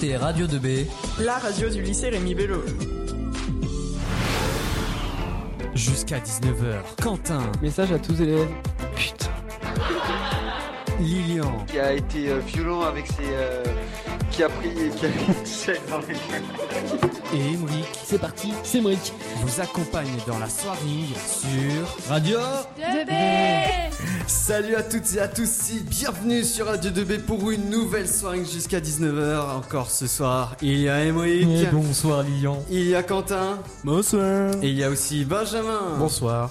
écoutez Radio 2B, la radio du lycée Rémi Bello. Jusqu'à 19h, Quentin. Message à tous élèves. Putain. Lilian. Qui a été euh, violent avec ses. Euh, qui a pris. Qui a dans les Et Emric. C'est parti, c'est Emric. Vous accompagne dans la soirée sur Radio 2B. Salut à toutes et à tous, bienvenue sur Radio 2B pour une nouvelle soirée jusqu'à 19h. Encore ce soir, il y a Emric. bonsoir Lilian. Il y a Quentin. Bonsoir. Et il y a aussi Benjamin. Bonsoir.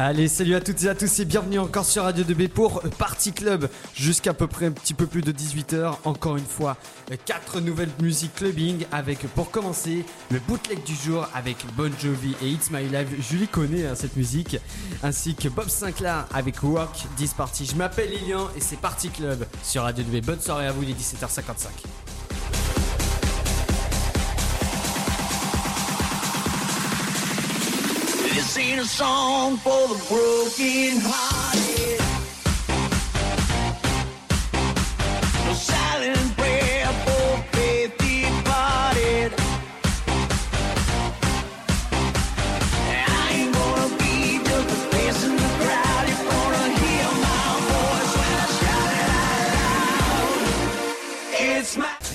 Allez, salut à toutes et à tous et bienvenue encore sur Radio 2B pour Party Club jusqu'à peu près un petit peu plus de 18h. Encore une fois, quatre nouvelles musiques clubbing avec pour commencer le bootleg du jour avec Bon Jovi et It's My Life. Julie connaît hein, cette musique ainsi que Bob Sinclair avec Rock 10 Party. Je m'appelle Lilian et c'est Party Club sur Radio 2B. Bonne soirée à vous, il est 17h55.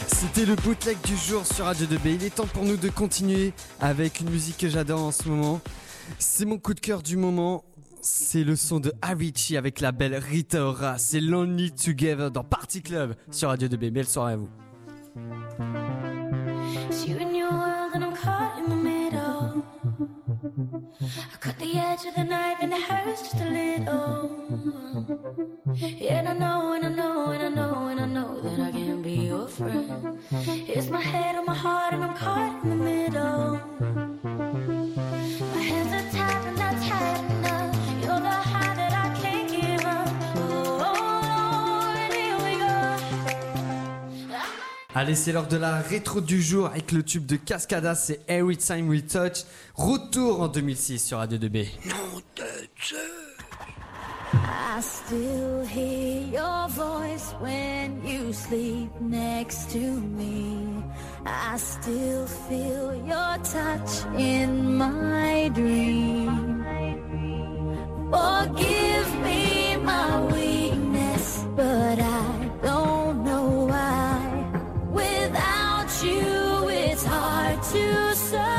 C'était le bootleg du jour sur Radio 2B. Il est temps pour nous de continuer avec une musique que j'adore en ce moment. C'est mon coup de cœur du moment. C'est le son de Avicii avec la belle Rita Ora. C'est Lonely Together dans Party Club sur Radio 2B. Belle soirée à vous. I cut the edge of the knife and it hurts just a little. Yeah, and I know, and I know, and I know, and I know that I can't be your friend. It's my head on my heart and I'm caught in the middle. Allez, c'est l'heure de la rétro du jour avec le tube de Cascada. C'est Every Time We Touch. Retour en 2006 sur Radio 2B. I still hear your voice when you sleep next to me. I still feel your touch in my dream. To survive.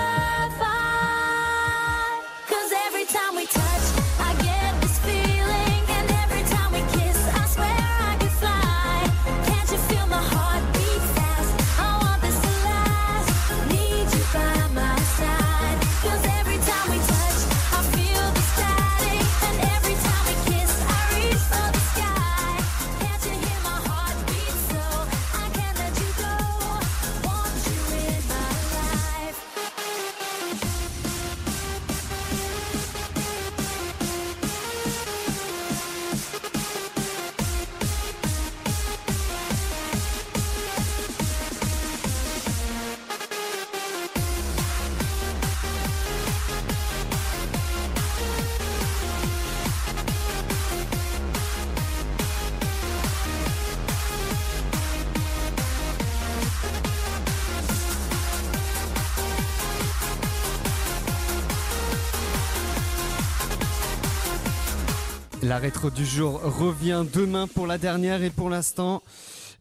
La rétro du jour revient demain pour la dernière et pour l'instant,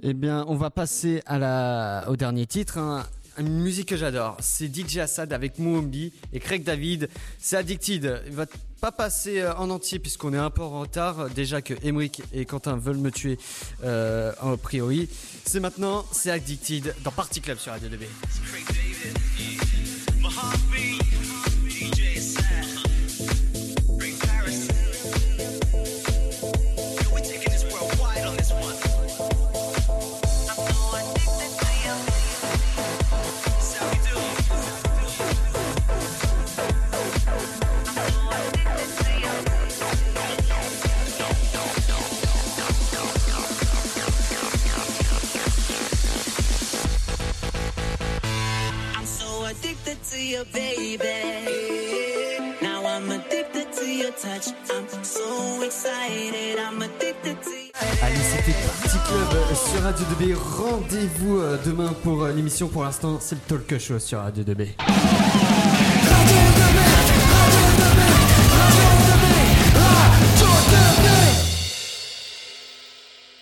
eh bien, on va passer au dernier titre. hein. Une musique que j'adore, c'est DJ Assad avec Moombi et Craig David. C'est Addicted. Il va pas passer euh, en entier puisqu'on est un peu en retard. Déjà que Emric et Quentin veulent me tuer euh, a priori. C'est maintenant, c'est Addicted dans Party Club sur Radio 2B. Addicted to you, baby. Now I'm addicted to your touch. I'm so excited. I'm addicted to you. Allez, c'était Party Club euh, sur Radio 2B. Rendez-vous euh, demain pour euh, l'émission. Pour l'instant, c'est le Talk Show sur Radio 2B.